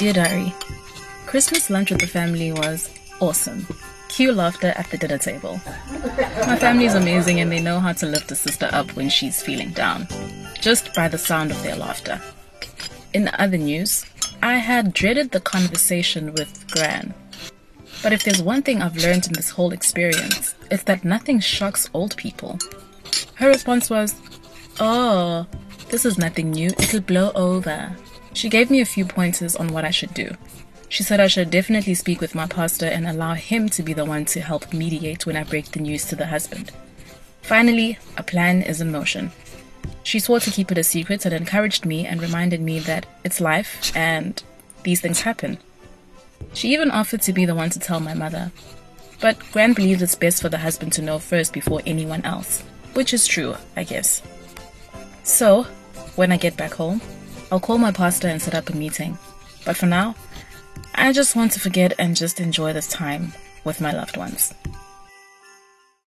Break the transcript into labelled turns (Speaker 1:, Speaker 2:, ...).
Speaker 1: Dear Diary, Christmas lunch with the family was awesome. Cue laughter at the dinner table. My family is amazing and they know how to lift a sister up when she's feeling down, just by the sound of their laughter. In other news, I had dreaded the conversation with Gran. But if there's one thing I've learned in this whole experience, it's that nothing shocks old people. Her response was, Oh, this is nothing new, it'll blow over. She gave me a few pointers on what I should do. She said I should definitely speak with my pastor and allow him to be the one to help mediate when I break the news to the husband. Finally, a plan is in motion. She swore to keep it a secret and encouraged me and reminded me that it's life and these things happen. She even offered to be the one to tell my mother. But Gran believes it's best for the husband to know first before anyone else, which is true, I guess. So, when I get back home, I'll call my pastor and set up a meeting. But for now, I just want to forget and just enjoy this time with my loved ones.